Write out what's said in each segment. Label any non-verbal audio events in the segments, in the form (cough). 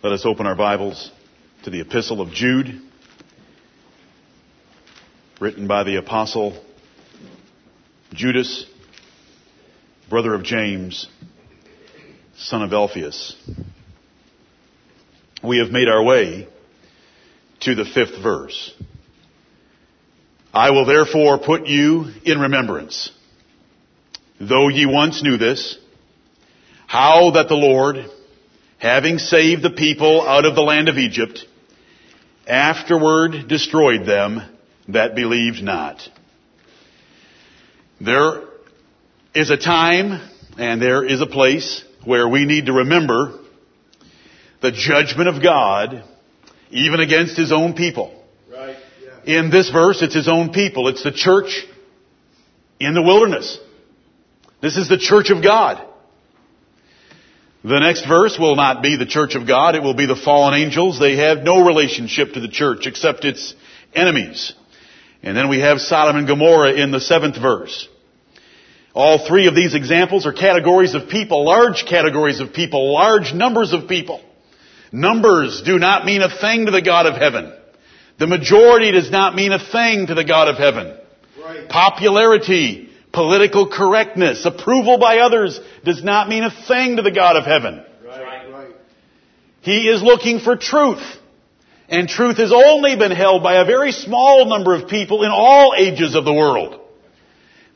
Let us open our Bibles to the Epistle of Jude, written by the Apostle Judas, brother of James, son of Alphaeus. We have made our way to the fifth verse. I will therefore put you in remembrance, though ye once knew this, how that the Lord, having saved the people out of the land of Egypt, afterward destroyed them that believed not. There is a time and there is a place where we need to remember the judgment of God even against His own people. Right. Yeah. In this verse, it's His own people. It's the church in the wilderness. This is the church of God. The next verse will not be the church of God. It will be the fallen angels. They have no relationship to the church except its enemies. And then we have Sodom and Gomorrah in the seventh verse. All three of these examples are categories of people, large categories of people, large numbers of people. Numbers do not mean a thing to the God of heaven. The majority does not mean a thing to the God of heaven. Right. Popularity, political correctness, approval by others does not mean a thing to the God of heaven. Right. Right. He is looking for truth. And truth has only been held by a very small number of people in all ages of the world.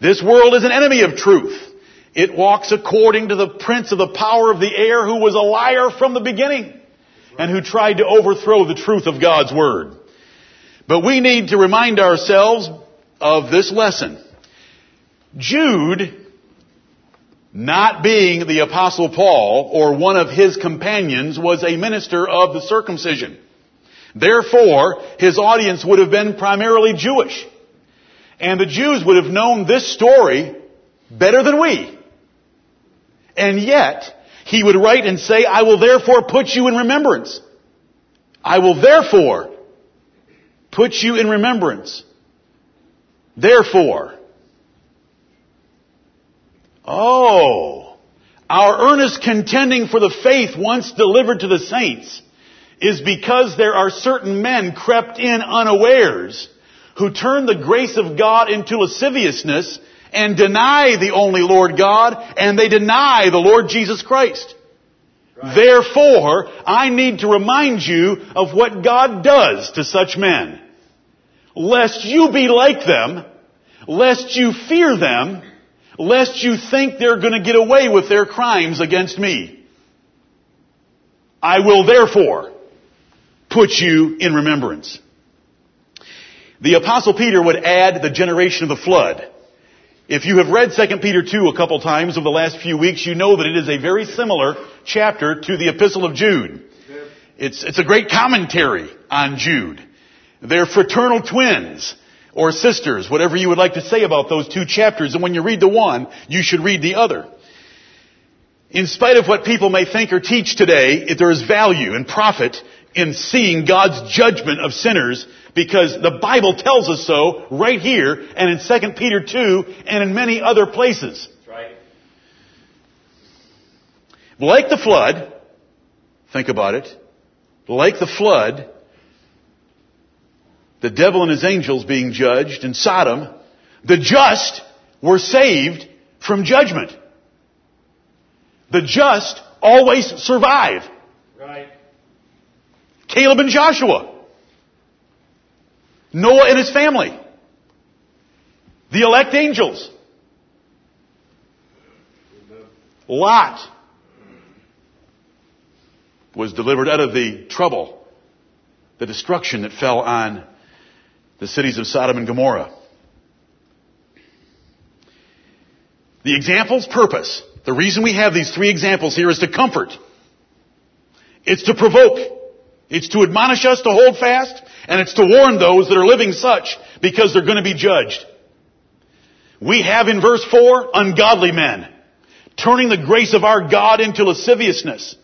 This world is an enemy of truth. It walks according to the prince of the power of the air who was a liar from the beginning and who tried to overthrow the truth of God's Word. But we need to remind ourselves of this lesson. Jude, not being the apostle Paul or one of his companions, was a minister of the circumcision. Therefore, his audience would have been primarily Jewish. And the Jews would have known this story better than we. And yet, he would write and say, I will therefore put you in remembrance. I will therefore put you in remembrance. Therefore. Oh, our earnest contending for the faith once delivered to the saints is because there are certain men crept in unawares who turn the grace of God into lasciviousness and deny the only Lord God and they deny the Lord Jesus Christ. Right. Therefore, I need to remind you of what God does to such men. Lest you be like them, lest you fear them, lest you think they're going to get away with their crimes against me. I will therefore put you in remembrance. The apostle Peter would add the generation of the flood. If you have read 2 Peter 2 a couple times over the last few weeks, you know that it is a very similar chapter to the epistle of Jude. It's, it's a great commentary on Jude. They're fraternal twins or sisters, whatever you would like to say about those two chapters. And when you read the one, you should read the other. In spite of what people may think or teach today, there is value and profit in seeing God's judgment of sinners because the Bible tells us so right here and in 2 Peter 2 and in many other places. That's right. Like the flood, think about it, like the flood, the devil and his angels being judged in Sodom, the just were saved from judgment. The just always survive. Right. Caleb and Joshua. Noah and his family. The elect angels. Lot was delivered out of the trouble, the destruction that fell on the cities of Sodom and Gomorrah. The example's purpose, the reason we have these three examples here is to comfort. It's to provoke. It's to admonish us to hold fast, and it's to warn those that are living such because they're going to be judged. We have in verse 4 ungodly men, turning the grace of our God into lasciviousness.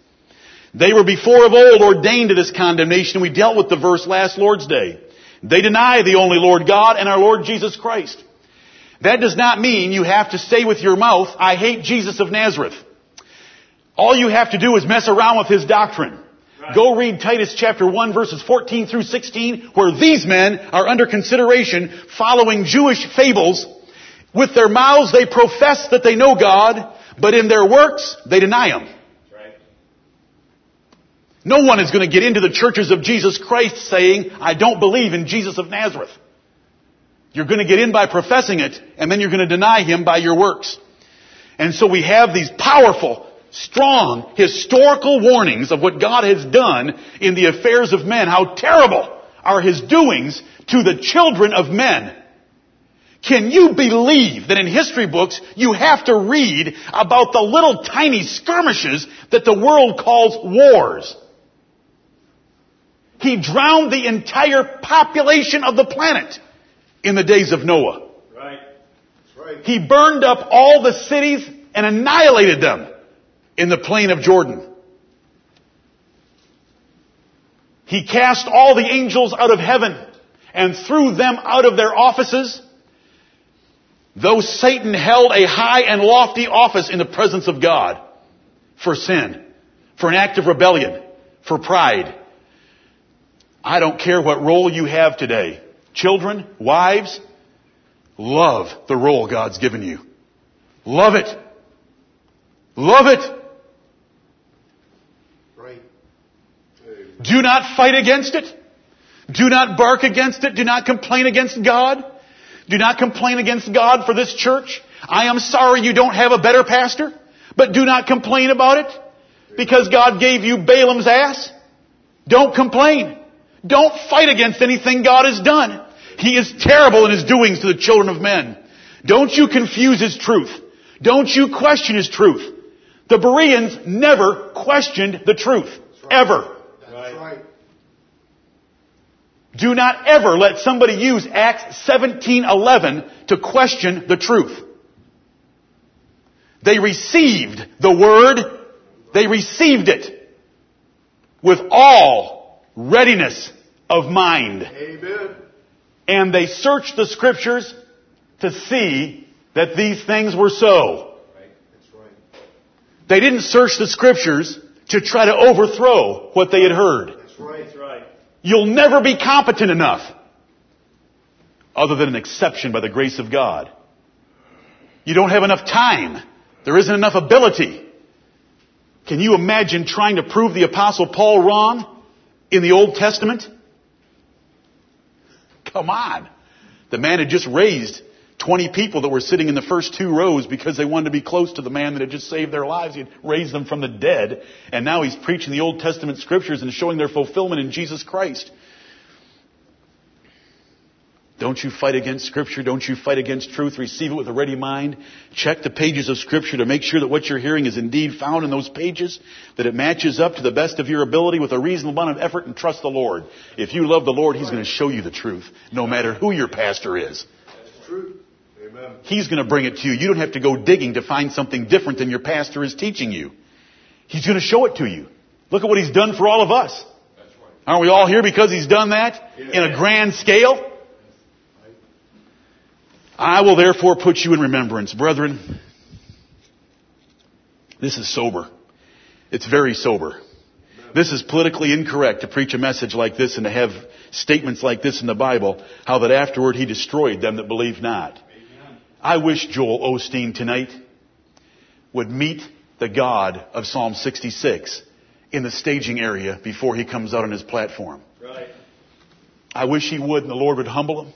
They were before of old ordained to this condemnation. We dealt with the verse last Lord's Day. They deny the only Lord God and our Lord Jesus Christ. That does not mean you have to say with your mouth, I hate Jesus of Nazareth. All you have to do is mess around with his doctrine. Go read Titus chapter 1 verses 14 through 16 where these men are under consideration following Jewish fables. With their mouths they profess that they know God, but in their works they deny Him. No one is going to get into the churches of Jesus Christ saying, I don't believe in Jesus of Nazareth. You're going to get in by professing it, and then you're going to deny Him by your works. And so we have these powerful, strong, historical warnings of what God has done in the affairs of men. How terrible are His doings to the children of men. Can you believe that in history books you have to read about the little tiny skirmishes that the world calls wars? He drowned the entire population of the planet in the days of Noah. Right. That's right. He burned up all the cities and annihilated them in the plain of Jordan. He cast all the angels out of heaven and threw them out of their offices. Though Satan held a high and lofty office in the presence of God for sin, for an act of rebellion, for pride. I don't care what role you have today. Children, wives, love the role God's given you. Love it. Love it. Right. Do not fight against it. Do not bark against it. Do not complain against God. Do not complain against God for this church. I am sorry you don't have a better pastor, but do not complain about it because God gave you Balaam's ass. Don't complain. Don't fight against anything God has done. He is terrible in his doings to the children of men. Don't you confuse his truth. Don't you question his truth. The Bereans never questioned the truth. Ever. That's Right. right. Do not ever let somebody use Acts 17:11 to question the truth. They received the word, they received it with all readiness of mind. Amen. And they searched the scriptures to see that these things were so. Right. Right. They didn't search the scriptures to try to overthrow what they had heard. That's right. That's right. You'll never be competent enough other than an exception by the grace of God. You don't have enough time. There isn't enough ability. Can you imagine trying to prove the apostle Paul wrong in the Old Testament? Come on. The man had just raised 20 people that were sitting in the first two rows because they wanted to be close to the man that had just saved their lives. He had raised them from the dead. And now he's preaching the Old Testament scriptures and showing their fulfillment in Jesus Christ. Don't you fight against scripture. Don't you fight against truth. Receive it with a ready mind. Check the pages of scripture to make sure that what you're hearing is indeed found in those pages, that it matches up to the best of your ability with a reasonable amount of effort and trust the Lord. If you love the Lord, He's going to show you the truth, no matter who your pastor is. That's true. Amen. He's going to bring it to you. You don't have to go digging to find something different than your pastor is teaching you. He's going to show it to you. Look at what he's done for all of us. Aren't we all here because he's done that in a grand scale? I will therefore put you in remembrance, brethren. This is sober. It's very sober. This is politically incorrect to preach a message like this and to have statements like this in the Bible, how that afterward he destroyed them that believed not. I wish Joel Osteen tonight would meet the God of Psalm 66 in the staging area before he comes out on his platform. Right. I wish he would and the Lord would humble him.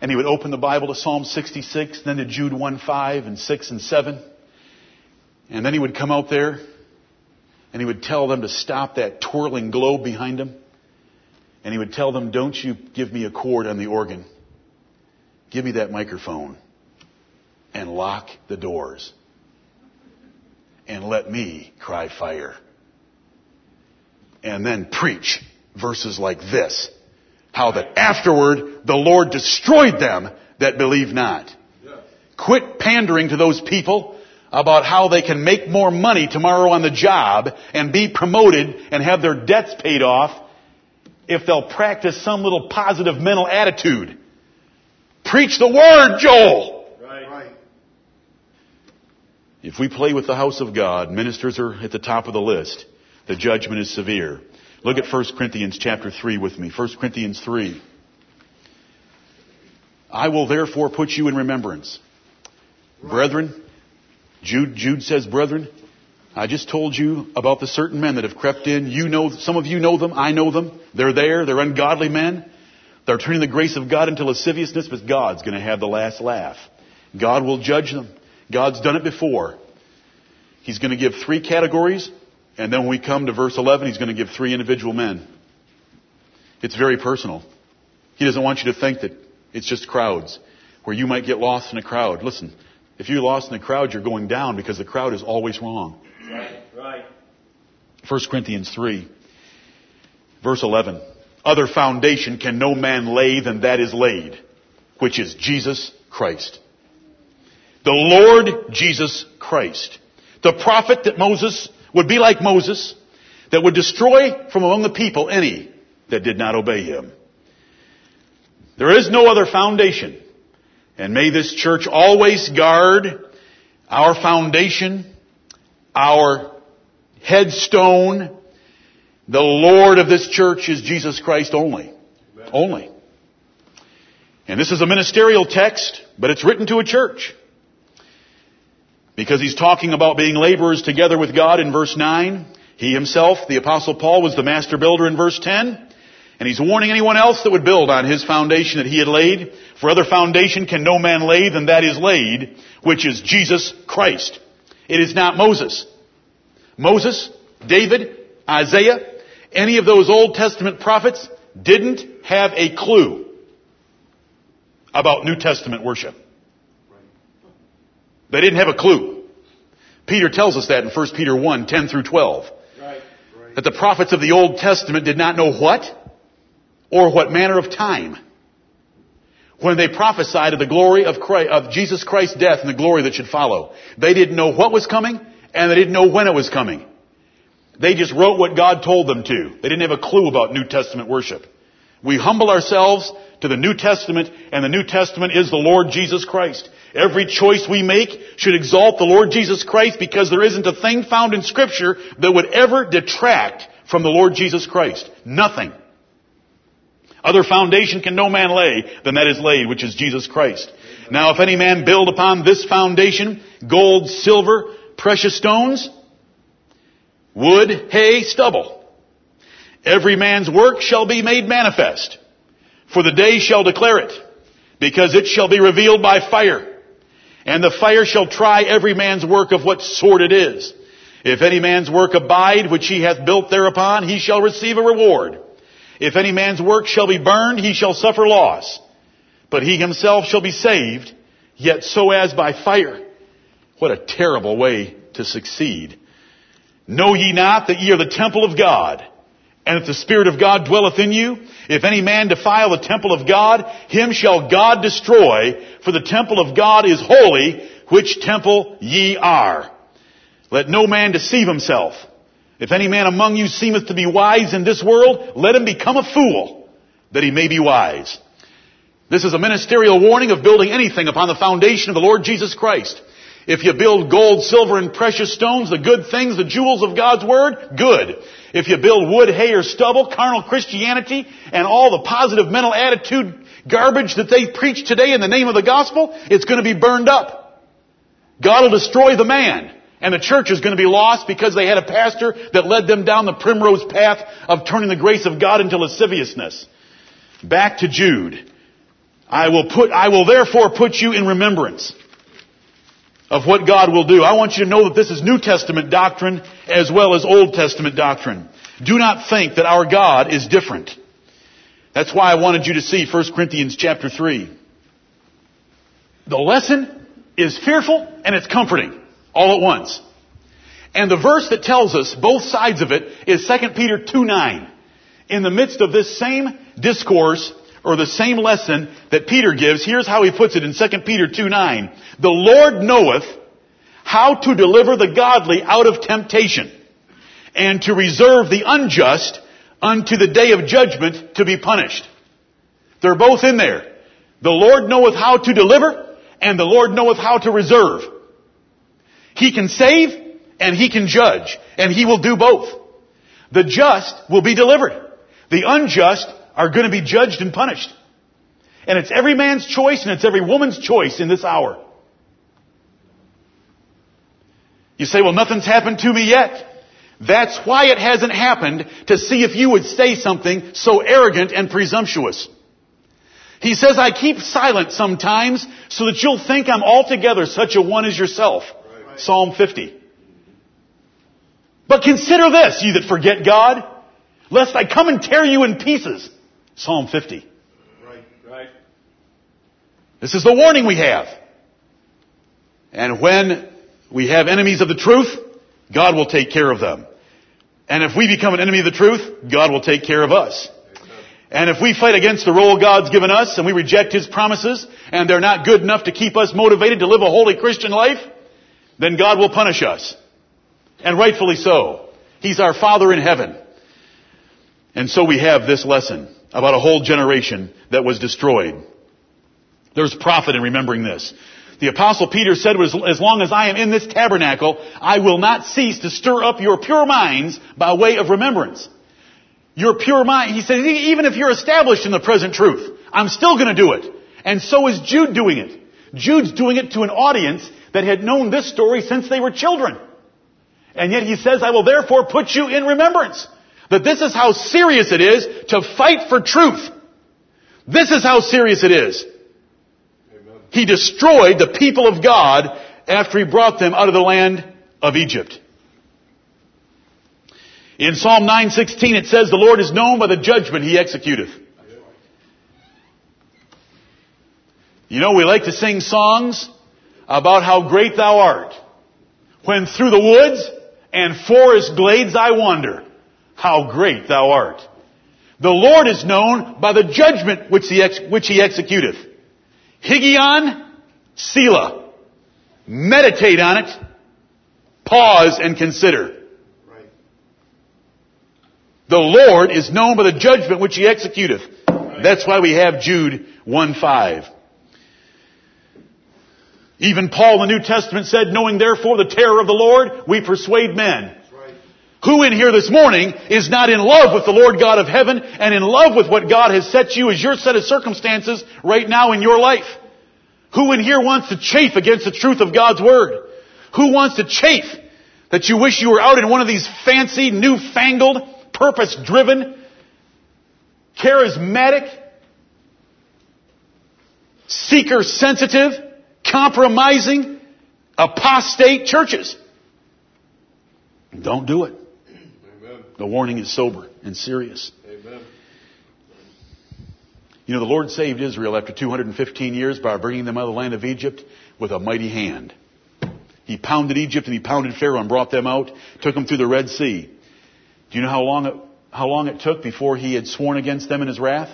And he would open the Bible to Psalm 66, then to Jude 1, 5 and 6 and 7. And then he would come out there and he would tell them to stop that twirling globe behind him. And he would tell them, don't you give me a chord on the organ. Give me that microphone and lock the doors and let me cry fire. And then preach verses like this. How that afterward the Lord destroyed them that believe not. Quit pandering to those people about how they can make more money tomorrow on the job and be promoted and have their debts paid off if they'll practice some little positive mental attitude. Preach the word, Joel! Right. If we play with the house of God, ministers are at the top of the list. the judgment is severe. Look at 1 Corinthians chapter 3 with me. 1 Corinthians 3. I will therefore put you in remembrance. Brethren, Jude, Jude says, brethren, I just told you about the certain men that have crept in. You know, some of you know them. I know them. They're there. They're ungodly men. They're turning the grace of God into lasciviousness, but God's going to have the last laugh. God will judge them. God's done it before. He's going to give three categories, and then when we come to verse 11, he's going to give three individual men. It's very personal. He doesn't want you to think that it's just crowds, where you might get lost in a crowd. Listen, if you're lost in a crowd, you're going down because the crowd is always wrong. Right, right. 1 Corinthians 3, verse 11. Other foundation can no man lay than that is laid, which is Jesus Christ. The Lord Jesus Christ. The prophet that Moses would be like Moses, that would destroy from among the people any that did not obey him. There is no other foundation. And may this church always guard our foundation, our headstone. The Lord of this church is Jesus Christ only. Amen. Only. And this is a ministerial text, but it's written to a church. Because he's talking about being laborers together with God in verse 9. He himself, the apostle Paul, was the master builder in verse 10. And he's warning anyone else that would build on his foundation that he had laid. For other foundation can no man lay than that is laid, which is Jesus Christ. It is not Moses. Moses, David, Isaiah, any of those Old Testament prophets didn't have a clue about New Testament worship. They didn't have a clue. Peter tells us that in 1 Peter 1, 10 through 12. Right, right. That the prophets of the Old Testament did not know what or what manner of time when they prophesied of the glory of, Christ, of Jesus Christ's death and the glory that should follow. They didn't know what was coming and they didn't know when it was coming. They just wrote what God told them to. They didn't have a clue about New Testament worship. We humble ourselves to the New Testament and the New Testament is the Lord Jesus Christ. Every choice we make should exalt the Lord Jesus Christ because there isn't a thing found in scripture that would ever detract from the Lord Jesus Christ. Nothing. Other foundation can no man lay than that is laid, which is Jesus Christ. Now if any man build upon this foundation gold, silver, precious stones, wood, hay, stubble, every man's work shall be made manifest, for the day shall declare it, because it shall be revealed by fire, and the fire shall try every man's work of what sort it is. If any man's work abide, which he hath built thereupon, he shall receive a reward. If any man's work shall be burned, he shall suffer loss. But he himself shall be saved, yet so as by fire. What a terrible way to succeed. Know ye not that ye are the temple of God, and if the Spirit of God dwelleth in you? If any man defile the temple of God, him shall God destroy, for the temple of God is holy, which temple ye are. Let no man deceive himself. If any man among you seemeth to be wise in this world, let him become a fool, that he may be wise. This is a ministerial warning of building anything upon the foundation of the Lord Jesus Christ. If you build gold, silver, and precious stones, the good things, the jewels of God's Word, good. If you build wood, hay, or stubble, carnal Christianity, and all the positive mental attitude garbage that they preach today in the name of the gospel, it's going to be burned up. God will destroy the man. And the church is going to be lost because they had a pastor that led them down the primrose path of turning the grace of God into lasciviousness. Back to Jude. I will put, I will therefore put you in remembrance of what God will do. I want you to know that this is New Testament doctrine as well as Old Testament doctrine. Do not think that our God is different. That's why I wanted you to see 1 Corinthians chapter 3. The lesson is fearful and it's comforting all at once. And the verse that tells us both sides of it is 2 Peter 2 9. In the midst of this same discourse, or the same lesson that Peter gives, here's how he puts it in 2 Peter 2 9. The Lord knoweth how to deliver the godly out of temptation, and to reserve the unjust unto the day of judgment to be punished. They're both in there. The Lord knoweth how to deliver, and the Lord knoweth how to reserve. He can save and He can judge and He will do both. The just will be delivered. The unjust are going to be judged and punished. And it's every man's choice and it's every woman's choice in this hour. You say, well, nothing's happened to me yet. That's why it hasn't happened to see if you would say something so arrogant and presumptuous. He says, I keep silent sometimes so that you'll think I'm altogether such a one as yourself. Right. Psalm 50. But consider this, you that forget God, lest I come and tear you in pieces. Psalm 50. Right, right. This is the warning we have. And when we have enemies of the truth, God will take care of them. And if we become an enemy of the truth, God will take care of us. And if we fight against the role God's given us and we reject His promises and they're not good enough to keep us motivated to live a holy Christian life, then God will punish us. And rightfully so. He's our Father in heaven. And so we have this lesson about a whole generation that was destroyed. There's profit in remembering this. The apostle Peter said, as long as I am in this tabernacle, I will not cease to stir up your pure minds by way of remembrance. Your pure mind, he said, even if you're established in the present truth, I'm still gonna do it. And so is Jude doing it. Jude's doing it to an audience that had known this story since they were children. And yet he says, I will therefore put you in remembrance. That this is how serious it is to fight for truth. This is how serious it is. Amen. He destroyed the people of God after he brought them out of the land of Egypt. In Psalm 9:16 it says, "The Lord is known by the judgment he executeth." You know, we like to sing songs about how great thou art. When through the woods and forest glades I wander, how great thou art. The Lord is known by the judgment which he, ex- which he executeth. Higgaion, Selah. Meditate on it. Pause and consider. The Lord is known by the judgment which he executeth. That's why we have Jude 1-5. Even Paul in the New Testament said, knowing therefore the terror of the Lord, we persuade men. Who in here this morning is not in love with the Lord God of heaven and in love with what God has set you as your set of circumstances right now in your life? Who in here wants to chafe against the truth of God's Word? Who wants to chafe that you wish you were out in one of these fancy, newfangled, purpose driven, charismatic, seeker sensitive, compromising, apostate churches. Don't do it. The warning is sober and serious. Amen. You know, the Lord saved Israel after 215 years by bringing them out of the land of Egypt with a mighty hand. He pounded Egypt and he pounded Pharaoh and brought them out, took them through the Red Sea. Do you know how long it, how long it took before he had sworn against them in his wrath?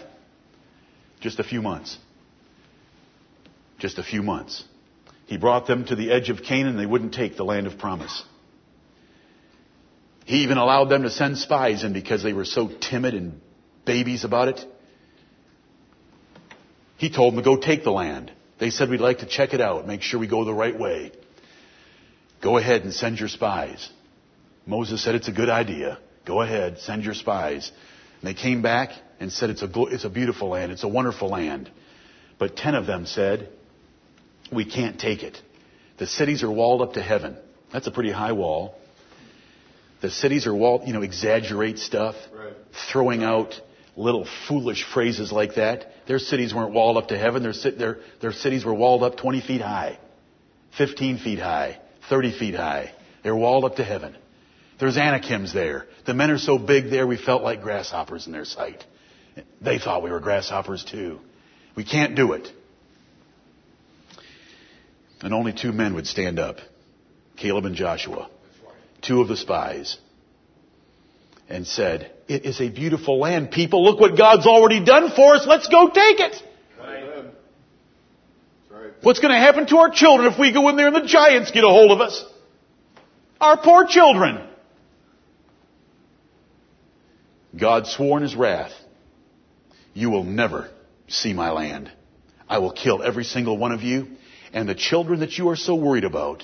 Just a few months. Just a few months. He brought them to the edge of Canaan and they wouldn't take the land of promise. He even allowed them to send spies in because they were so timid and babies about it. He told them to go take the land. They said, we'd like to check it out, make sure we go the right way. Go ahead and send your spies. Moses said it's a good idea. Go ahead, send your spies. And they came back and said, it's a, it's a beautiful land, it's a wonderful land. But ten of them said, we can't take it. The cities are walled up to heaven. That's a pretty high wall. The cities are walled, you know, exaggerate stuff, right. throwing out little foolish phrases like that. Their cities weren't walled up to heaven. Their, their, their cities were walled up 20 feet high, 15 feet high, 30 feet high. They're walled up to heaven. There's Anakims there. The men are so big there we felt like grasshoppers in their sight. They thought we were grasshoppers too. We can't do it. And only two men would stand up. Caleb and Joshua. Two of the spies. And said, it is a beautiful land, people. Look what God's already done for us. Let's go take it. What's going to happen to our children if we go in there and the giants get a hold of us? Our poor children. God swore in his wrath, you will never see my land. I will kill every single one of you, and the children that you are so worried about,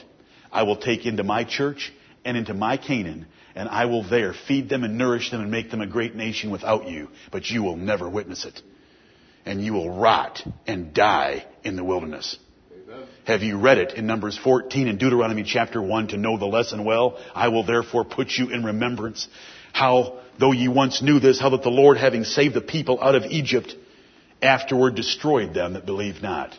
I will take into my church and into my Canaan, and I will there feed them and nourish them and make them a great nation without you, but you will never witness it. And you will rot and die in the wilderness. Have you read it in Numbers 14 and Deuteronomy chapter 1 to know the lesson well? I will therefore put you in remembrance how, though ye once knew this, how that the Lord having saved the people out of Egypt, afterward destroyed them that believed not.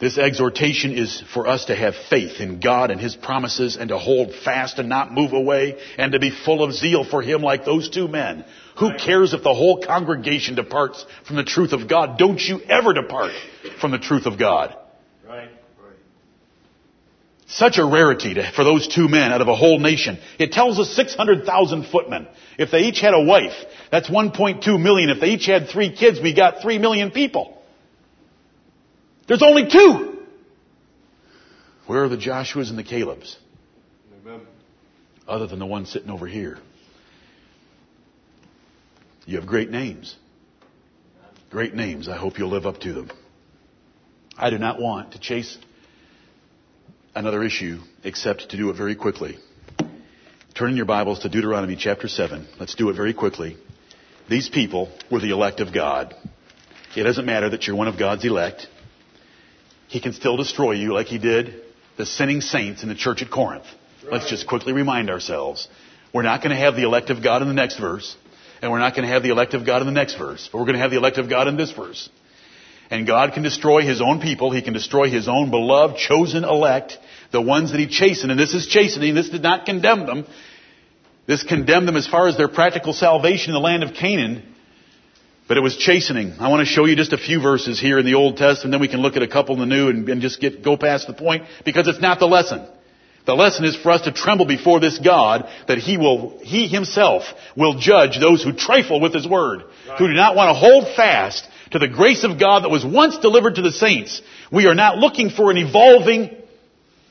This exhortation is for us to have faith in God and His promises and to hold fast and not move away and to be full of zeal for Him like those two men. Who cares if the whole congregation departs from the truth of God? Don't you ever depart from the truth of God. Right. Right. Such a rarity to, for those two men out of a whole nation. It tells us 600,000 footmen. If they each had a wife, that's 1.2 million. If they each had three kids, we got 3 million people. There's only two. Where are the Joshuas and the Calebs? Other than the one sitting over here. You have great names. Great names. I hope you'll live up to them. I do not want to chase another issue except to do it very quickly. Turn in your Bibles to Deuteronomy chapter 7. Let's do it very quickly. These people were the elect of God. It doesn't matter that you're one of God's elect. He can still destroy you like he did the sinning saints in the church at Corinth. Let's just quickly remind ourselves. We're not going to have the elect of God in the next verse, and we're not going to have the elect of God in the next verse, but we're going to have the elect of God in this verse. And God can destroy His own people. He can destroy His own beloved, chosen elect, the ones that He chastened. And this is chastening. This did not condemn them. This condemned them as far as their practical salvation in the land of Canaan. But it was chastening. I want to show you just a few verses here in the Old Testament, and then we can look at a couple in the New and, and just get, go past the point, because it's not the lesson. The lesson is for us to tremble before this God that He will, He Himself will judge those who trifle with His Word, who do not want to hold fast to the grace of God that was once delivered to the saints. We are not looking for an evolving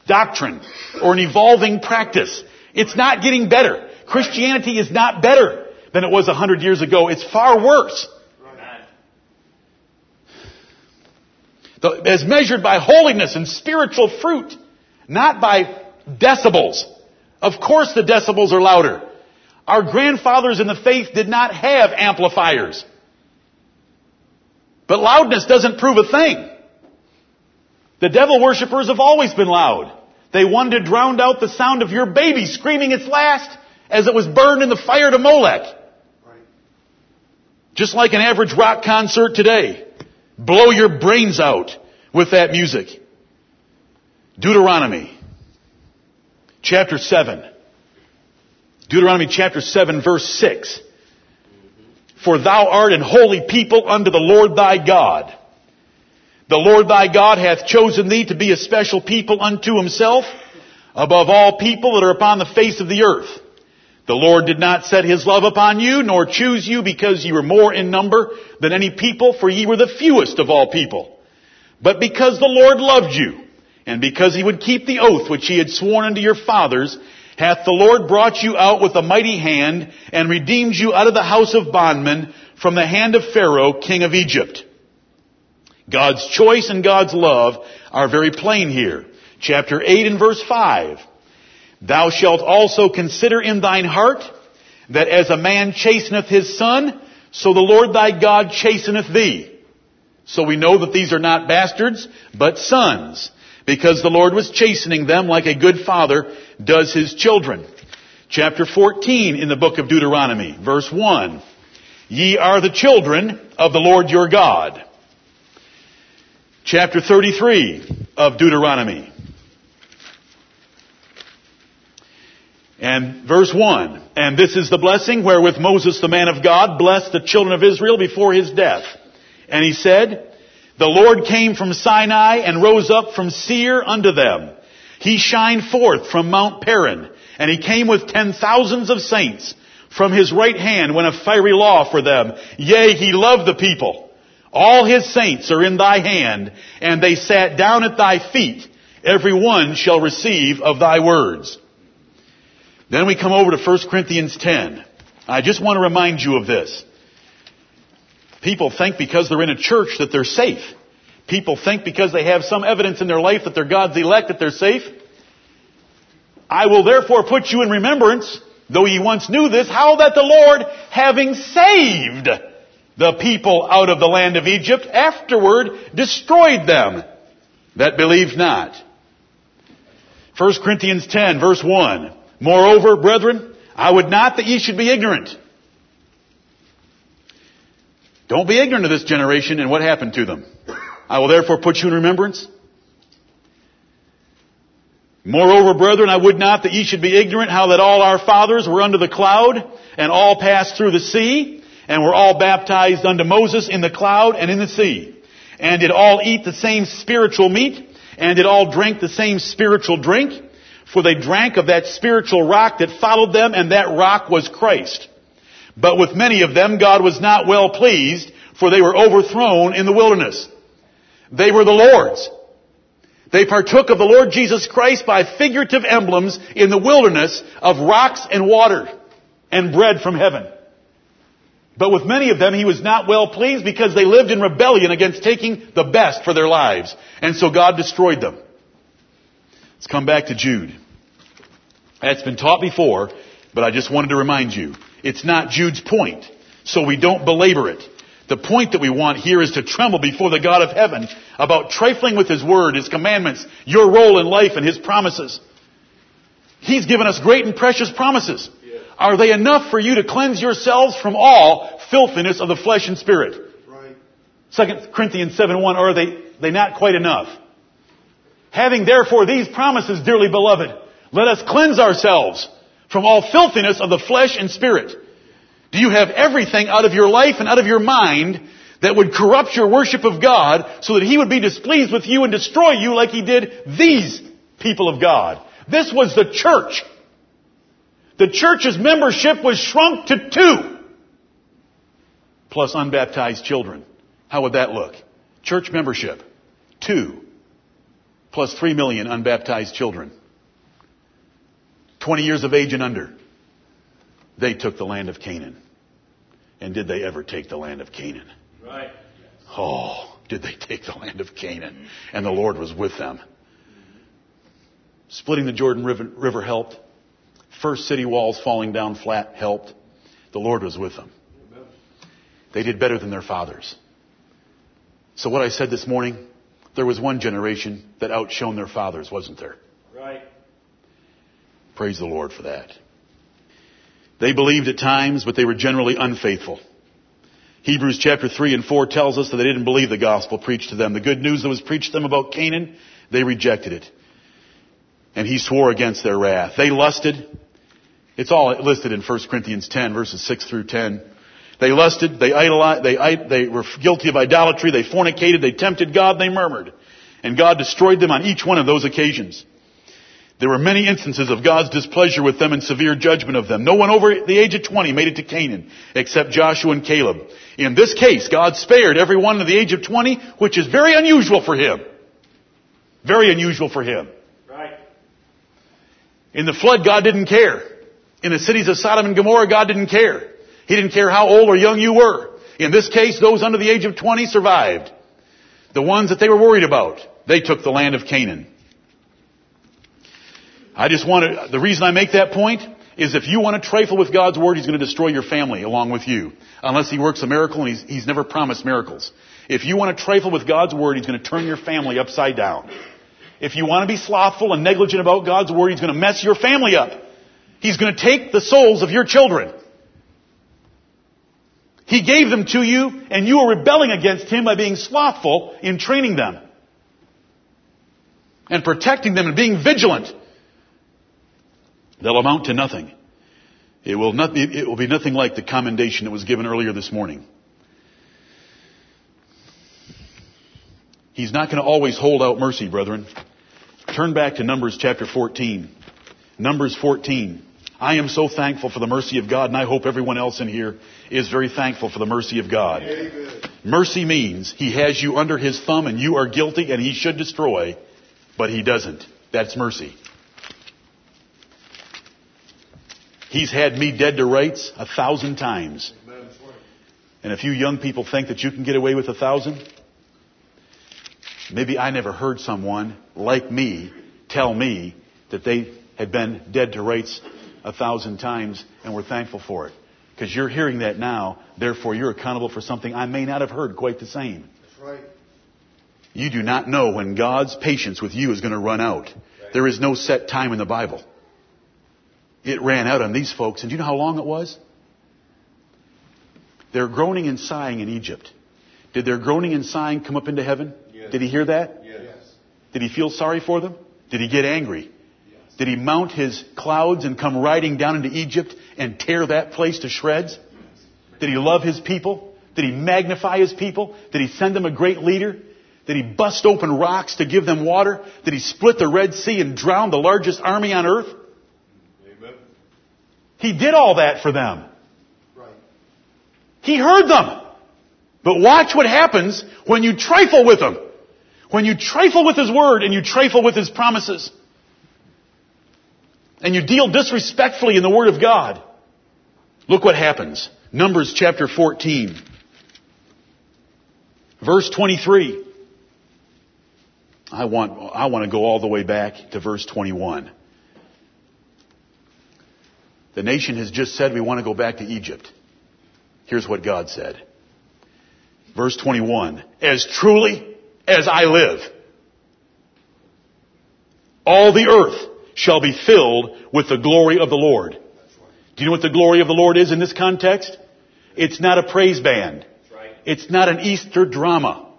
doctrine or an evolving practice. It's not getting better. Christianity is not better than it was a hundred years ago. It's far worse. Amen. The- As measured by holiness and spiritual fruit, not by decibels. Of course the decibels are louder. Our grandfathers in the faith did not have amplifiers. But loudness doesn't prove a thing. The devil worshippers have always been loud. They wanted to drown out the sound of your baby screaming its last as it was burned in the fire to Molech. Right. Just like an average rock concert today. Blow your brains out with that music. Deuteronomy chapter 7. Deuteronomy chapter 7 verse 6. For thou art an holy people unto the Lord thy God. The Lord thy God hath chosen thee to be a special people unto himself above all people that are upon the face of the earth. The Lord did not set his love upon you, nor choose you because ye were more in number than any people, for ye were the fewest of all people. But because the Lord loved you, and because he would keep the oath which he had sworn unto your fathers, hath the Lord brought you out with a mighty hand, and redeemed you out of the house of bondmen from the hand of Pharaoh, king of Egypt. God's choice and God's love are very plain here. Chapter 8 and verse 5. Thou shalt also consider in thine heart that as a man chasteneth his son, so the Lord thy God chasteneth thee. So we know that these are not bastards, but sons, because the Lord was chastening them like a good father does his children. Chapter 14 in the book of Deuteronomy, verse 1. Ye are the children of the Lord your God. Chapter 33 of Deuteronomy. And verse 1, and this is the blessing wherewith Moses the man of God blessed the children of Israel before his death. And he said, The Lord came from Sinai and rose up from Seir unto them. He shined forth from Mount Paran, and he came with ten thousands of saints. From his right hand went a fiery law for them. Yea, he loved the people. All his saints are in thy hand, and they sat down at thy feet. Every one shall receive of thy words. Then we come over to 1 Corinthians 10. I just want to remind you of this. People think because they're in a church that they're safe. People think because they have some evidence in their life that they're God's elect that they're safe. I will therefore put you in remembrance, though ye once knew this, how that the Lord, having saved the people out of the land of Egypt, afterward destroyed them that believed not. 1 Corinthians 10 verse 1. Moreover, brethren, I would not that ye should be ignorant. Don't be ignorant of this generation and what happened to them. I will therefore put you in remembrance. Moreover, brethren, I would not that ye should be ignorant how that all our fathers were under the cloud and all passed through the sea and were all baptized unto Moses in the cloud and in the sea and did all eat the same spiritual meat and did all drink the same spiritual drink for they drank of that spiritual rock that followed them and that rock was Christ. But with many of them God was not well pleased for they were overthrown in the wilderness. They were the Lord's. They partook of the Lord Jesus Christ by figurative emblems in the wilderness of rocks and water and bread from heaven. But with many of them he was not well pleased because they lived in rebellion against taking the best for their lives. And so God destroyed them. Let's come back to Jude. That's been taught before, but I just wanted to remind you. It's not Jude's point, so we don't belabor it. The point that we want here is to tremble before the God of heaven about trifling with His Word, His commandments, your role in life, and His promises. He's given us great and precious promises. Are they enough for you to cleanse yourselves from all filthiness of the flesh and spirit? Right. 2 Corinthians 7 1, or are they, they not quite enough? Having therefore these promises, dearly beloved, let us cleanse ourselves from all filthiness of the flesh and spirit. Do you have everything out of your life and out of your mind that would corrupt your worship of God so that He would be displeased with you and destroy you like He did these people of God? This was the church. The church's membership was shrunk to two. Plus unbaptized children. How would that look? Church membership. Two. Plus three million unbaptized children. 20 years of age and under. They took the land of Canaan. And did they ever take the land of Canaan? Right. Oh, did they take the land of Canaan? And the Lord was with them. Splitting the Jordan River, river helped. First city walls falling down flat helped. The Lord was with them. They did better than their fathers. So what I said this morning, there was one generation that outshone their fathers, wasn't there? Right. Praise the Lord for that. They believed at times, but they were generally unfaithful. Hebrews chapter 3 and 4 tells us that they didn't believe the gospel preached to them. The good news that was preached to them about Canaan, they rejected it. And he swore against their wrath. They lusted. It's all listed in 1 Corinthians 10 verses 6 through 10. They lusted, they idolized, they, they were guilty of idolatry, they fornicated, they tempted God, they murmured. And God destroyed them on each one of those occasions. There were many instances of God's displeasure with them and severe judgment of them. No one over the age of 20 made it to Canaan except Joshua and Caleb. In this case, God spared everyone of the age of 20, which is very unusual for Him. Very unusual for Him. Right. In the flood, God didn't care. In the cities of Sodom and Gomorrah, God didn't care. He didn't care how old or young you were. In this case, those under the age of 20 survived. The ones that they were worried about, they took the land of Canaan. I just want to, the reason I make that point is if you want to trifle with God's word, He's going to destroy your family along with you. Unless He works a miracle and He's, he's never promised miracles. If you want to trifle with God's word, He's going to turn your family upside down. If you want to be slothful and negligent about God's word, He's going to mess your family up. He's going to take the souls of your children. He gave them to you and you are rebelling against Him by being slothful in training them. And protecting them and being vigilant. They'll amount to nothing. It will, not it will be nothing like the commendation that was given earlier this morning. He's not going to always hold out mercy, brethren. Turn back to Numbers chapter 14. Numbers 14. I am so thankful for the mercy of God, and I hope everyone else in here is very thankful for the mercy of God. Amen. Mercy means He has you under His thumb and you are guilty and He should destroy, but He doesn't. That's mercy. He's had me dead to rights a thousand times. And if you young people think that you can get away with a thousand, maybe I never heard someone like me tell me that they had been dead to rights a thousand times, and we're thankful for it. Because you're hearing that now, therefore you're accountable for something I may not have heard quite the same. That's right. You do not know when God's patience with you is going to run out. There is no set time in the Bible. It ran out on these folks, and do you know how long it was? They're groaning and sighing in Egypt. Did their groaning and sighing come up into heaven? Yes. Did he hear that? Yes. Did he feel sorry for them? Did he get angry? Did he mount his clouds and come riding down into Egypt and tear that place to shreds? Did he love his people? Did he magnify his people? Did he send them a great leader? Did he bust open rocks to give them water? Did he split the Red Sea and drown the largest army on earth? Amen. He did all that for them. Right. He heard them. But watch what happens when you trifle with him. When you trifle with his word and you trifle with his promises. And you deal disrespectfully in the word of God. Look what happens. Numbers chapter 14. Verse 23. I want, I want to go all the way back to verse 21. The nation has just said we want to go back to Egypt. Here's what God said. Verse 21. As truly as I live, all the earth shall be filled with the glory of the Lord. Do you know what the glory of the Lord is in this context? It's not a praise band. It's not an Easter drama.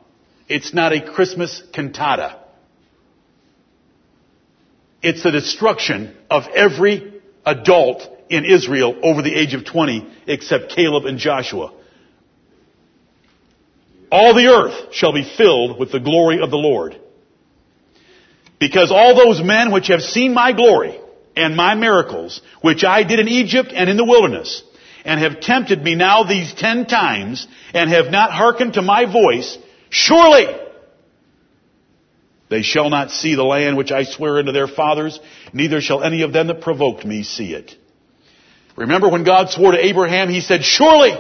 It's not a Christmas cantata. It's the destruction of every adult in Israel over the age of 20 except Caleb and Joshua. All the earth shall be filled with the glory of the Lord. Because all those men which have seen my glory and my miracles, which I did in Egypt and in the wilderness, and have tempted me now these ten times, and have not hearkened to my voice, surely they shall not see the land which I swear unto their fathers, neither shall any of them that provoked me see it. Remember when God swore to Abraham, he said, surely,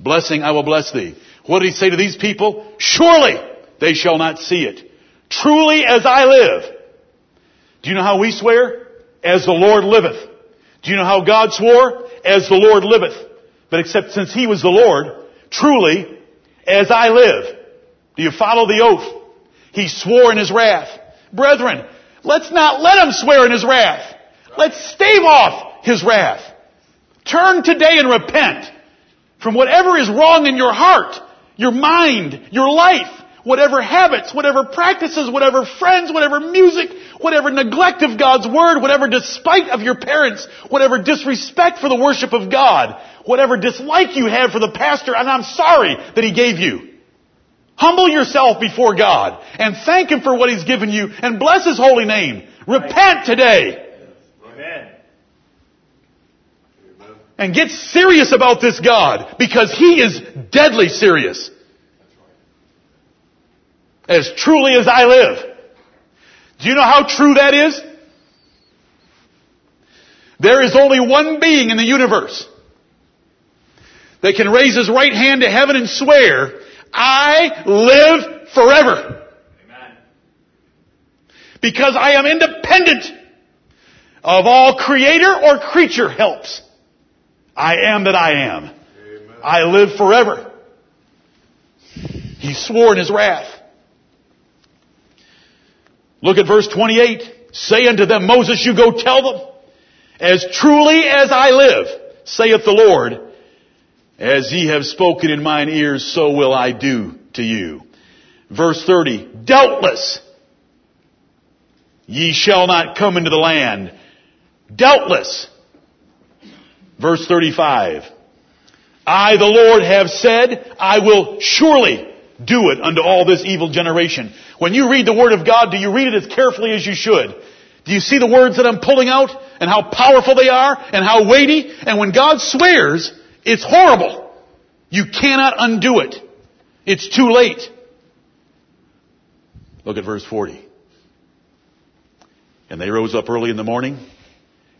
blessing I will bless thee. What did he say to these people? Surely they shall not see it. Truly as I live. Do you know how we swear? As the Lord liveth. Do you know how God swore? As the Lord liveth. But except since He was the Lord, truly, as I live. Do you follow the oath? He swore in His wrath. Brethren, let's not let Him swear in His wrath. Let's stave off His wrath. Turn today and repent from whatever is wrong in your heart, your mind, your life, whatever habits, whatever practices, whatever friends, whatever music, whatever neglect of God's Word, whatever despite of your parents, whatever disrespect for the worship of God, whatever dislike you have for the pastor, and I'm sorry that he gave you. Humble yourself before God and thank Him for what He's given you and bless His holy name. Repent today Amen. And get serious about this God because He is deadly serious. As truly as I live. Do you know how true that is? There is only one being in the universe that can raise his right hand to heaven and swear, I live forever. Amen. Because I am independent of all creator or creature helps. I am that I am. Amen. I live forever. He swore in his wrath. Look at verse 28. Say unto them, Moses, you go tell them, as truly as I live, saith the Lord, as ye have spoken in mine ears, so will I do to you. Verse 30, doubtless ye shall not come into the land. Doubtless. Verse 35, I, the Lord, have said, I will surely do it unto all this evil generation. When you read the Word of God, do you read it as carefully as you should? Do you see the words that I'm pulling out and how powerful they are and how weighty? And when God swears, it's horrible. You cannot undo it. It's too late. Look at verse 40. And they rose up early in the morning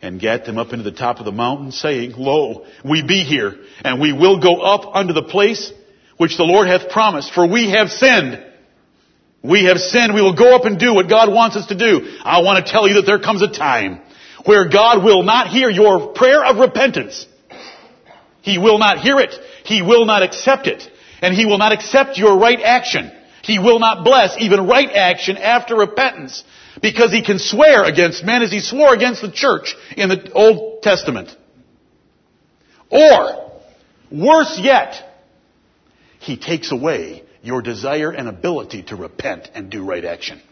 and gat them up into the top of the mountain, saying, Lo, we be here, and we will go up unto the place which the Lord hath promised, for we have sinned. We have sinned. We will go up and do what God wants us to do. I want to tell you that there comes a time where God will not hear your prayer of repentance. He will not hear it. He will not accept it. And He will not accept your right action. He will not bless even right action after repentance because He can swear against men as He swore against the church in the Old Testament. Or, worse yet, He takes away your desire and ability to repent and do right action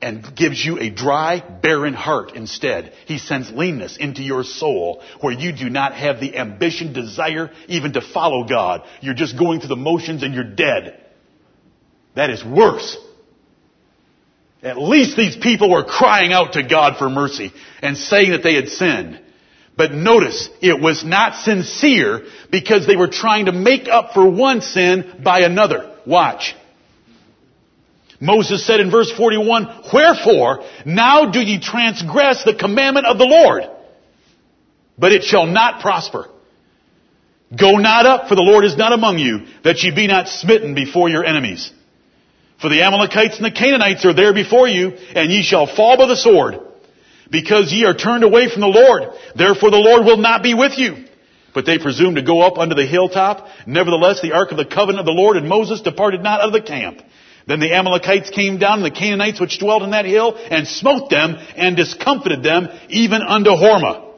and gives you a dry, barren heart instead. He sends leanness into your soul where you do not have the ambition, desire even to follow God. You're just going through the motions and you're dead. That is worse. At least these people were crying out to God for mercy and saying that they had sinned. But notice, it was not sincere because they were trying to make up for one sin by another. Watch. Moses said in verse 41, Wherefore now do ye transgress the commandment of the Lord, but it shall not prosper. Go not up, for the Lord is not among you, that ye be not smitten before your enemies. For the Amalekites and the Canaanites are there before you, and ye shall fall by the sword. Because ye are turned away from the Lord, therefore the Lord will not be with you. But they presumed to go up unto the hilltop. Nevertheless, the ark of the covenant of the Lord and Moses departed not out of the camp. Then the Amalekites came down, and the Canaanites which dwelt in that hill, and smote them, and discomfited them, even unto Hormah.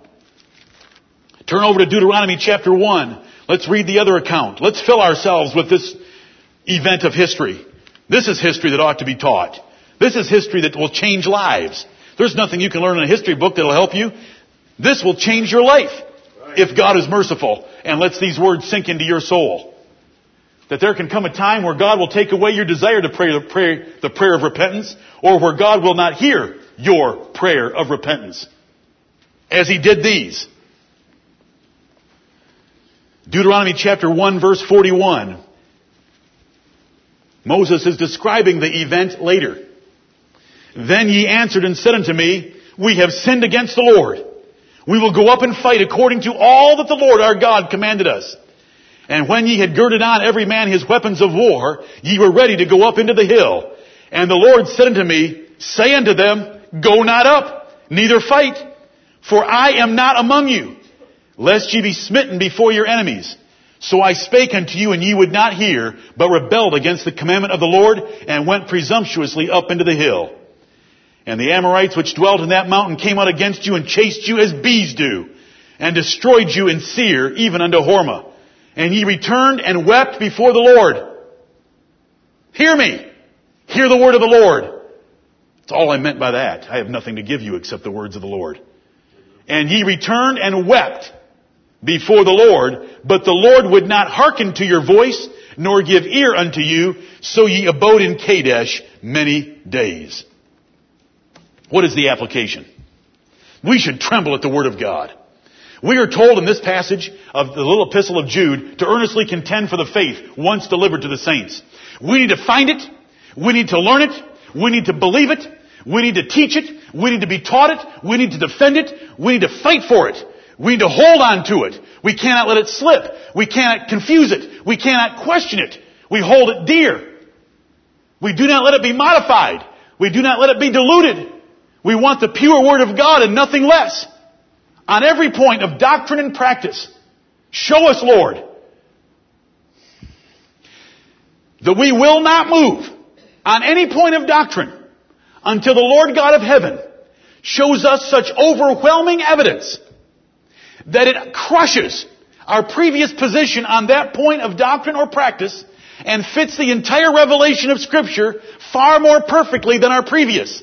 Turn over to Deuteronomy chapter 1. Let's read the other account. Let's fill ourselves with this event of history. This is history that ought to be taught. This is history that will change lives. There's nothing you can learn in a history book that'll help you. This will change your life if God is merciful and lets these words sink into your soul. That there can come a time where God will take away your desire to pray the prayer, the prayer of repentance, or where God will not hear your prayer of repentance. As He did these. Deuteronomy chapter 1 verse 41. Moses is describing the event later. Then ye answered and said unto me, We have sinned against the Lord. We will go up and fight according to all that the Lord our God commanded us. And when ye had girded on every man his weapons of war, ye were ready to go up into the hill. And the Lord said unto me, Say unto them, Go not up, neither fight, for I am not among you, lest ye be smitten before your enemies. So I spake unto you, and ye would not hear, but rebelled against the commandment of the Lord, and went presumptuously up into the hill. And the Amorites which dwelt in that mountain came out against you, and chased you as bees do, and destroyed you in Seir, even unto Hormah. And ye returned and wept before the Lord. Hear me. Hear the word of the Lord. That's all I meant by that. I have nothing to give you except the words of the Lord. And ye returned and wept before the Lord, but the Lord would not hearken to your voice, nor give ear unto you, so ye abode in Kadesh many days. What is the application? We should tremble at the word of God. We are told in this passage of the little epistle of Jude to earnestly contend for the faith once delivered to the saints. We need to find it. We need to learn it. We need to believe it. We need to teach it. We need to be taught it. We need to defend it. We need to fight for it. We need to hold on to it. We cannot let it slip. We cannot confuse it. We cannot question it. We hold it dear. We do not let it be modified. We do not let it be diluted. We want the pure word of God and nothing less on every point of doctrine and practice. Show us, Lord, that we will not move on any point of doctrine until the Lord God of heaven shows us such overwhelming evidence that it crushes our previous position on that point of doctrine or practice and fits the entire revelation of scripture far more perfectly than our previous.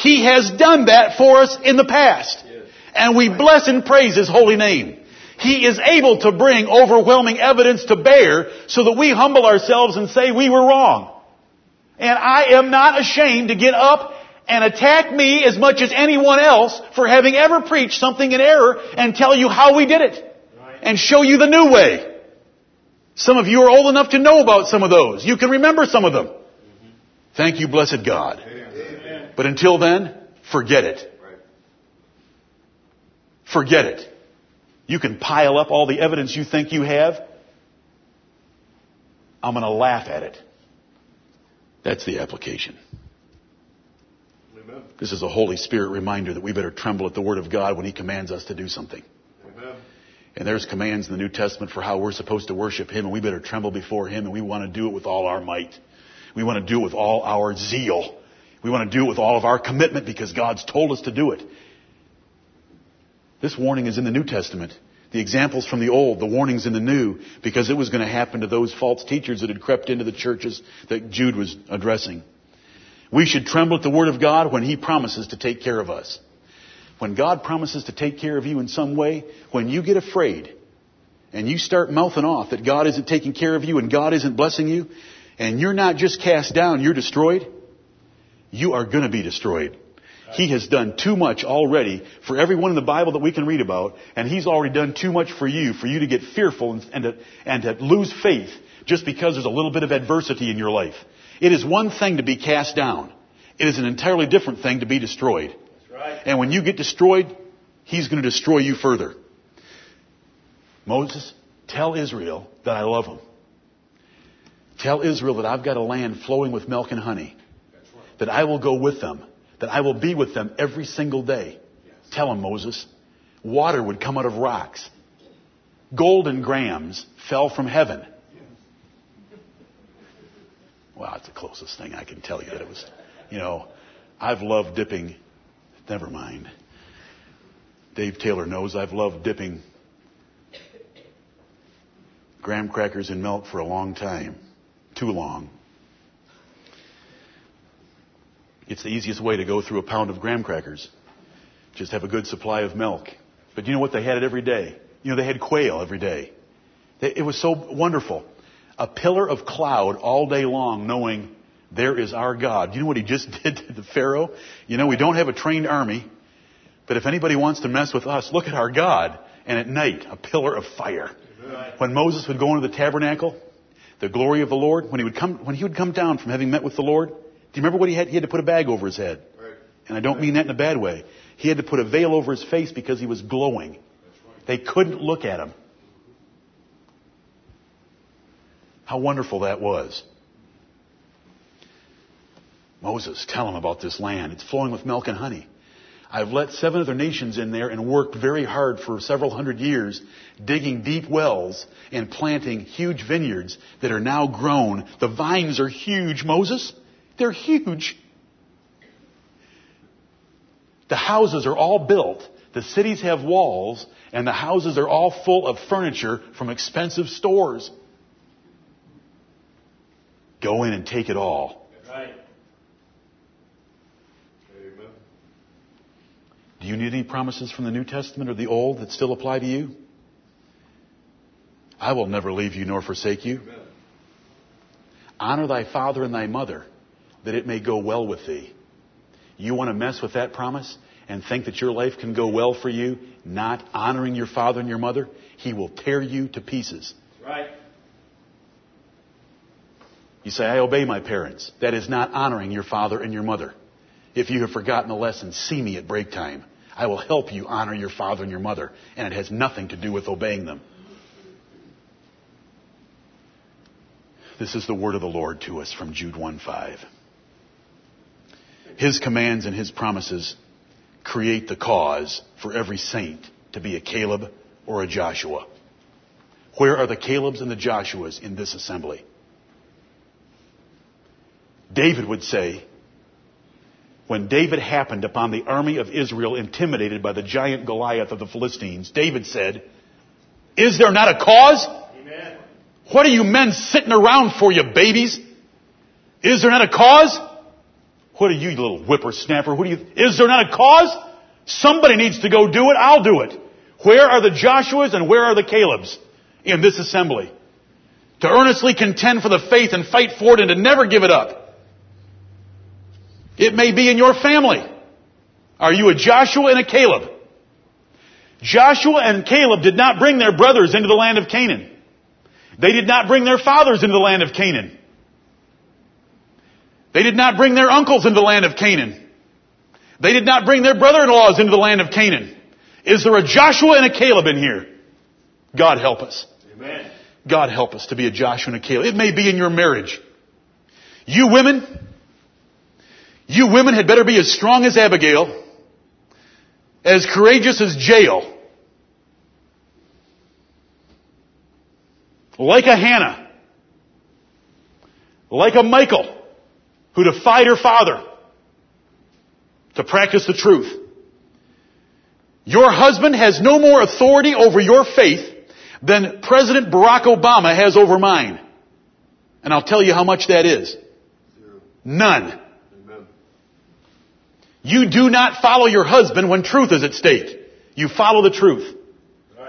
He has done that for us in the past. And we bless and praise His holy name. He is able to bring overwhelming evidence to bear so that we humble ourselves and say we were wrong. And I am not ashamed to get up and attack me as much as anyone else for having ever preached something in error and tell you how we did it. And show you the new way. Some of you are old enough to know about some of those. You can remember some of them. Mm-hmm. Thank you, blessed God. But until then, forget it. Forget it. You can pile up all the evidence you think you have. I'm going to laugh at it. That's the application. Amen. This is a Holy Spirit reminder that we better tremble at the Word of God when He commands us to do something. Amen. And there's commands in the New Testament for how we're supposed to worship Him, and we better tremble before Him, and we want to do it with all our might. We want to do it with all our zeal. We want to do it with all of our commitment because God's told us to do it. This warning is in the New Testament. The examples from the Old, the warnings in the New, because it was going to happen to those false teachers that had crept into the churches that Jude was addressing. We should tremble at the Word of God when He promises to take care of us. When God promises to take care of you in some way, when you get afraid and you start mouthing off that God isn't taking care of you and God isn't blessing you, and you're not just cast down, you're destroyed, you are going to be destroyed. He has done too much already for everyone in the Bible that we can read about, and He's already done too much for you, for you to get fearful and, and, to, and to lose faith just because there's a little bit of adversity in your life. It is one thing to be cast down. It is an entirely different thing to be destroyed. That's right. And when you get destroyed, He's going to destroy you further. Moses, tell Israel that I love them. Tell Israel that I've got a land flowing with milk and honey. That I will go with them. That I will be with them every single day. Tell them, Moses. Water would come out of rocks. Golden Grahams fell from heaven. Wow, that's the closest thing I can tell you that it was. You know, I've loved dipping. Never mind. Dave Taylor knows I've loved dipping graham crackers in milk for a long time. Too long. It's the easiest way to go through a pound of graham crackers. Just have a good supply of milk. But you know what? They had it every day. You know, they had quail every day. It was so wonderful. A pillar of cloud all day long knowing there is our God. You know what he just (laughs) did to the Pharaoh? You know, we don't have a trained army, but if anybody wants to mess with us, look at our God. And at night, a pillar of fire. When Moses would go into the tabernacle, the glory of the Lord, when he would come, when he would come down from having met with the Lord, do you remember what he had? He had to put a bag over his head. Right. And I don't mean that in a bad way. He had to put a veil over his face because he was glowing. They couldn't look at him. How wonderful that was. Moses, tell him about this land. It's flowing with milk and honey. I've let seven other nations in there and worked very hard for several hundred years, digging deep wells and planting huge vineyards that are now grown. The vines are huge, Moses. They're huge. The houses are all built. The cities have walls, and the houses are all full of furniture from expensive stores. Go in and take it all. Right. Amen. Do you need any promises from the New Testament or the Old that still apply to you? I will never leave you nor forsake you. Amen. Honor thy father and thy mother, that it may go well with thee. You want to mess with that promise and think that your life can go well for you, not honoring your father and your mother? He will tear you to pieces. Right. You say, I obey my parents. That is not honoring your father and your mother. If you have forgotten the lesson, see me at break time. I will help you honor your father and your mother, and it has nothing to do with obeying them. This is the word of the Lord to us from Jude 1 5. His commands and his promises create the cause for every saint to be a Caleb or a Joshua. Where are the Calebs and the Joshuas in this assembly? David would say, when David happened upon the army of Israel intimidated by the giant Goliath of the Philistines, David said, Is there not a cause? Amen. What are you men sitting around for, you babies? Is there not a cause? What are you, you little whippersnapper? What are you, is there not a cause? Somebody needs to go do it. I'll do it. Where are the Joshuas and where are the Calebs in this assembly? To earnestly contend for the faith and fight for it and to never give it up. It may be in your family. Are you a Joshua and a Caleb? Joshua and Caleb did not bring their brothers into the land of Canaan. They did not bring their fathers into the land of Canaan. They did not bring their uncles into the land of Canaan. They did not bring their brother-in-laws into the land of Canaan. Is there a Joshua and a Caleb in here? God help us. Amen. God help us to be a Joshua and a Caleb. It may be in your marriage. You women, You women had better be as strong as Abigail, as courageous as Jael, like a Hannah, like a Michal, who defied her father to practice the truth. Your husband has no more authority over your faith than President Barack Obama has over mine. And I'll tell you how much that is. None. Amen. You do not follow your husband when truth is at stake. You follow the truth.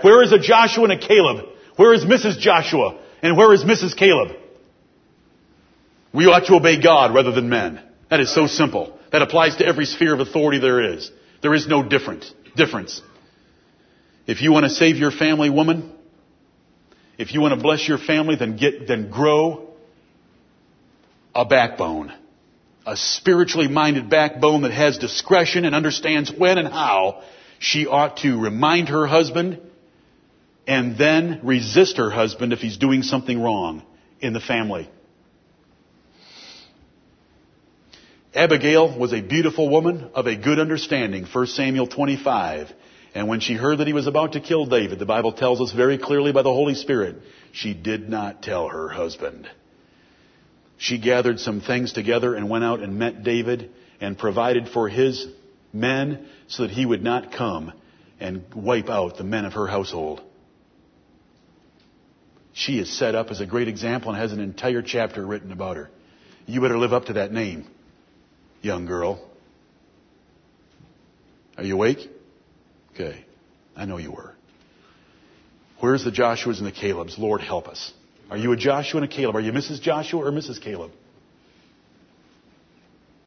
Where is a Joshua and a Caleb? Where is Mrs. Joshua? And where is Mrs. Caleb? We ought to obey God rather than men. That is so simple. That applies to every sphere of authority there is. There is no difference. Difference. If you want to save your family, woman, if you want to bless your family, then get, then grow a backbone. A spiritually minded backbone that has discretion and understands when and how she ought to remind her husband and then resist her husband if he's doing something wrong in the family. Abigail was a beautiful woman of a good understanding, 1 Samuel 25. And when she heard that he was about to kill David, the Bible tells us very clearly by the Holy Spirit, she did not tell her husband. She gathered some things together and went out and met David and provided for his men so that he would not come and wipe out the men of her household. She is set up as a great example and has an entire chapter written about her. You better live up to that name, young girl. Are you awake? Okay. I know you were. Where's the Joshuas and the Calebs? Lord help us. Are you a Joshua and a Caleb? Are you Mrs. Joshua or Mrs. Caleb?